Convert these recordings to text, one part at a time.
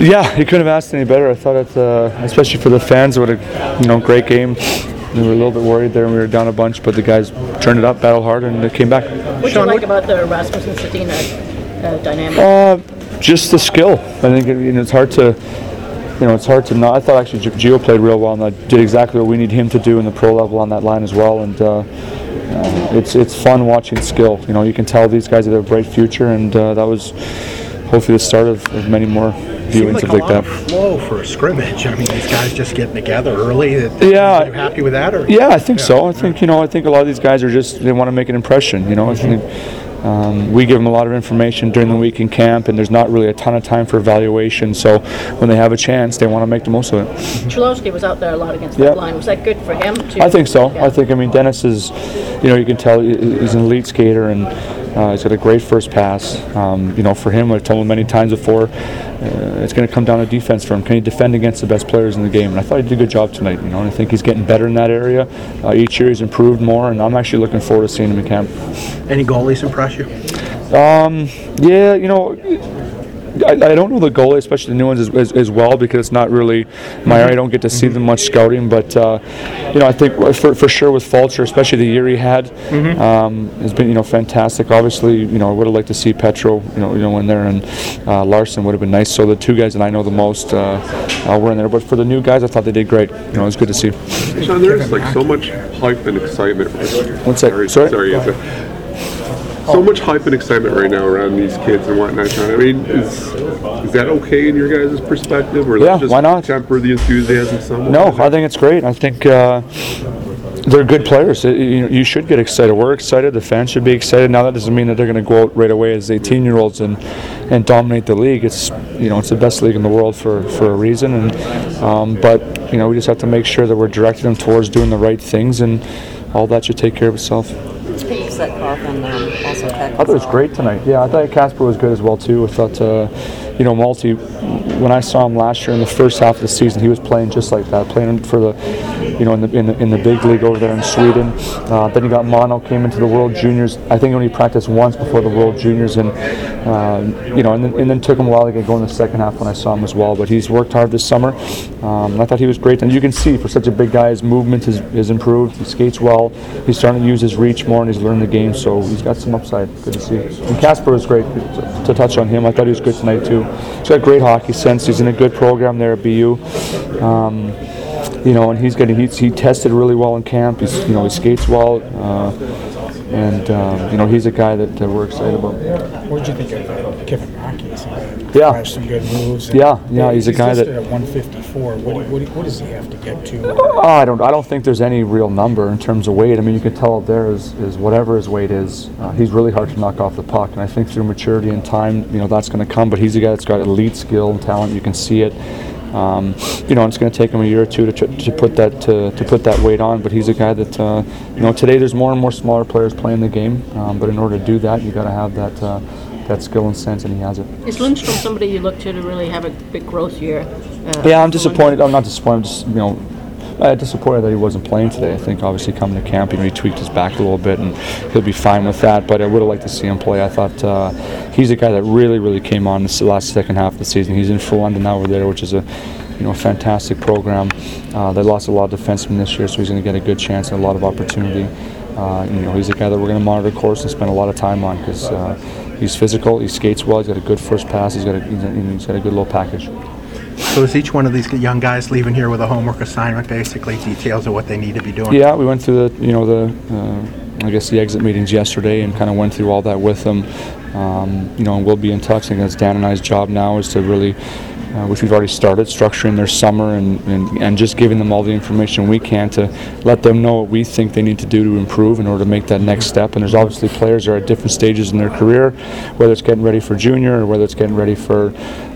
Yeah, you couldn't have asked any better. I thought it, uh, especially for the fans, what a you know great game. We were a little bit worried there, and we were down a bunch, but the guys turned it up, battled hard, and they came back. What do you like about the Rasmussen Zadina uh, dynamic? Uh, just the skill. I think it, you know, it's hard to, you know, it's hard to not. I thought actually Gi- Gio played real well and I did exactly what we need him to do in the pro level on that line as well. And uh, uh, it's it's fun watching skill. You know, you can tell these guys have a bright future, and uh, that was hopefully the start of, of many more Seemed viewings like of a like that. flow for a scrimmage. I mean, these guys just getting together early. Yeah. Are you happy with that? Or? Yeah, I think so. I think you know, I think a lot of these guys are just they want to make an impression. You know, I think um, we give them a lot of information during the week in camp, and there's not really a ton of time for evaluation. So when they have a chance, they want to make the most of it. Cholowski was out there a lot against Yeah. that line. Was that good for him? To, I think so. Yeah. I think I mean Dennis is, you know, you can tell he's an elite skater and uh, he's got a great first pass. Um, you know, for him, I've told him many times before, uh, it's going to come down to defense for him. Can he defend against the best players in the game? And I thought he did a good job tonight. You know, and I think he's getting better in that area. Uh, each year he's improved more, and I'm actually looking forward to seeing him in camp. Any goalies impress you? Um, yeah, you know, I, I don't know the goalie, especially the new ones, as, as, as well because it's not really my area. I don't get to see them much scouting, but uh, you know, I think for, for sure with Fulcher, especially the year he had, um, has been you know fantastic. Obviously, you know, I would have liked to see Petro, you know, you know, in there, and uh, Larson would have been nice. So the two guys that I know the most uh, uh, were in there. But for the new guys, I thought they did great. You know, it was good to see. Sean, there's like so much hype and excitement. One sec. Sorry, Sorry? Sorry. is it- So much hype and excitement right now around these kids and whatnot. I mean, is, is that okay in your guys' perspective, or Yeah, let's just why not? temper the enthusiasm somewhat? No, I think it's great. I think uh, they're good players. You, you should get excited. We're excited. The fans should be excited. Now that doesn't mean that they're going to go out right away as 18-year-olds and and dominate the league. It's you know it's the best league in the world for for a reason. And um, but you know we just have to make sure that we're directing them towards doing the right things, and all that should take care of itself. That Coffin um, also I thought it was great tonight. Yeah, I thought Kasper was good as well too. I thought, uh, you know, Malte. When I saw him last year in the first half of the season, he was playing just like that, playing for the, you know, in the in the, in the big league over there in Sweden. Uh, then he got mono, came into the World Juniors. I think he only practiced once before the World Juniors, and um, you know, and then, and then took him a while to get going in the second half when I saw him as well. But he's worked hard this summer. Um, I thought he was great, and you can see for such a big guy, his movement has, has improved. He skates well. He's starting to use his reach more, and he's learning the game. So he's got some upside. Good to see. And Kasper was great to, to touch on him. I thought he was good tonight too. He's got great hockey sense. He's in a good program there at BU. Um, you know, and he's getting he's, he tested really well in camp. He's you know he skates well, uh, and um, you know he's a guy that uh, we're excited about. What did you think of Kevin Mackey? Yeah. Has some good moves. and- Yeah, yeah, he's a guy listed that- at 154. What, do- what, do- what does he have to get to? Oh, I don't. I don't think there's any real number in terms of weight. I mean, you can tell there is, is whatever his weight is. Uh, he's really hard to knock off the puck, and I think through maturity and time, you know, that's going to come. But he's a guy that's got elite skill and talent. You can see it. Um, you know, and it's going to take him a year or two to, tr- to put that to, to put that weight on. But he's a guy that uh, you know today there's more and more smaller players playing the game. Um, but in order to do that, you got to have that uh, that skill and sense, and he has it. Is Lindstrom somebody you look to to really have a big growth year? Uh, Yeah, I'm disappointed. I'm not disappointed. I'm just you know, uh, disappointed that he wasn't playing today. I think obviously coming to camp, you know, he tweaked his back a little bit, and he'll be fine with that. But I would have liked to see him play. I thought uh, he's a guy that really, really came on this last second half of the season. He's in Frölunda now over there, which is a you know fantastic program. Uh, they lost a lot of defensemen this year, so he's going to get a good chance and a lot of opportunity. Uh, you know, he's a guy that we're going to monitor, course, and spend a lot of time on because uh, he's physical, he skates well, he's got a good first pass, he's got a, a, he's got a good little package. So is each one of these young guys leaving here with a homework assignment, basically details of what they need to be doing? Yeah, we went through the, you know, the, uh, I guess the exit meetings yesterday and kind of went through all that with them. Um, you know, and we'll be in touch. I think that's Dan and I's job now is to really, uh, which we've already started, structuring their summer and, and, and just giving them all the information we can to let them know what we think they need to do to improve in order to make that next step. And there's obviously players that are at different stages in their career, whether it's getting ready for junior or whether it's getting ready for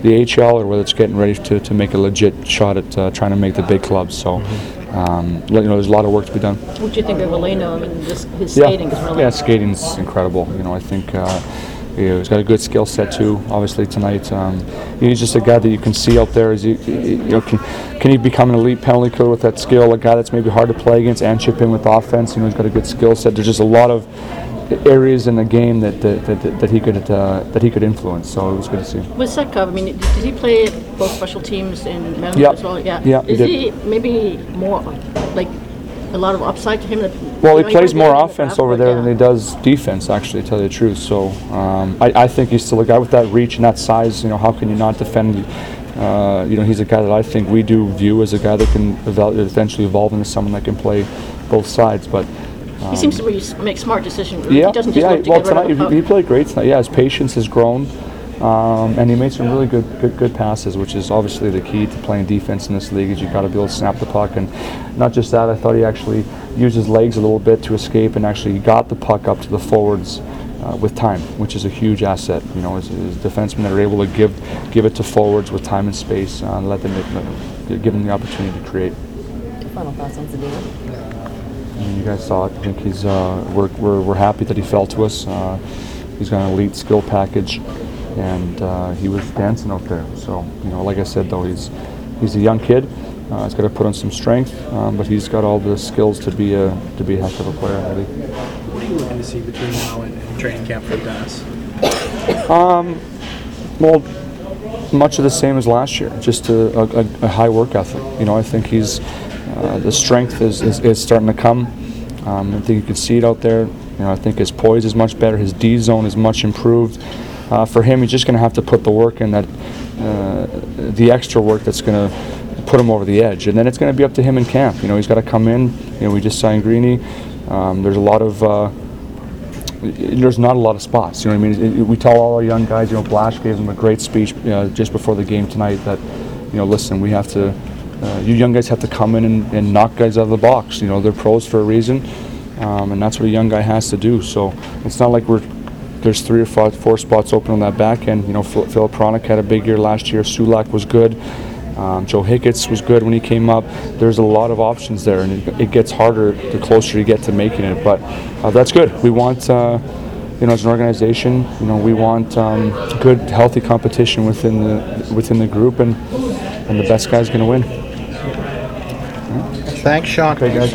the HL or whether it's getting ready to, to make a legit shot at uh, trying to make the big clubs. So, um, you know, there's a lot of work to be done. What do you think of Veleno? I mean, this, his Yeah. skating is really. Yeah, skating's incredible. You know, I think uh, you know, he's got a good skill set too. Obviously tonight, um, he's just a guy that you can see out there. Is he, you know, can, can he become an elite penalty killer with that skill? A guy that's maybe hard to play against and chip in with offense. You know, he's got a good skill set. There's just a lot of areas in the game that that, that, that he could uh, that he could influence. So it was good to see. With Setkov, I mean, did did he play both special teams in Medal Yep. as well? Yeah. Yeah, he Is did. he maybe more, like, a lot of upside to him? that- Well, you he know, plays might be more able to offense over there yeah. than he does defense, actually, to tell you the truth. So um, I, I think he's still a guy with that reach and that size. You know, how can you not defend? Uh, you know, he's a guy that I think we do view as a guy that can eval- eventually evolve into someone that can play both sides. But He seems to make smart decisions. yeah, He doesn't just yeah. look to well, get rid tonight of he, he puck. played great tonight. Yeah, his patience has grown, um, and he made some really good, good, good passes, which is obviously the key to playing defense in this league. Is you've got to be able to snap the puck, and not just that. I thought he actually used his legs a little bit to escape, and actually got the puck up to the forwards. Uh, with time, which is a huge asset, you know, as, as defensemen that are able to give give it to forwards with time and space, uh, and let them uh, give them the opportunity to create. Final thoughts on Zadina? And you guys saw it. I think he's uh, we're, we're, we're happy that he fell to us. Uh, he's got an elite skill package, and uh, he was dancing out there. So you know, like I said, though, he's he's a young kid. Uh, he's got to put on some strength, um, but he's got all the skills to be a to be a heck of a player league. What are you looking to see between now and, and training camp for Dennis? Well, much of the same as last year, just a, a, a high work ethic. You know, I think he's uh, the strength is, is, is starting to come. Um, I think you can see it out there. You know, I think his poise is much better. His D zone is much improved. Uh, for him, he's just going to have to put the work in that uh, the extra work that's going to put him over the edge, and then it's going to be up to him in camp. You know, he's got to come in. You know, we just signed Greeny. Um, there's a lot of uh, there's not a lot of spots. You know what I mean? It- it- we tell all our young guys. You know, Blash gave them a great speech uh, just before the game tonight. That you know, listen, we have to. Uh, you young guys have to come in and, and knock guys out of the box. You know, they're pros for a reason, um, and that's what a young guy has to do. So it's not like we're there's three or four, four spots open on that back end. You know, Phil, Phil Hronek had a big year last year. Sulak was good. Um, Joe Hicketts was good when he came up. There's a lot of options there, and it, it gets harder the closer you get to making it. But uh, that's good. We want, uh, you know, as an organization, you know, we want um, good, healthy competition within the within the group, and and the best guy's going to win. Thanks, Sean. Okay, guys,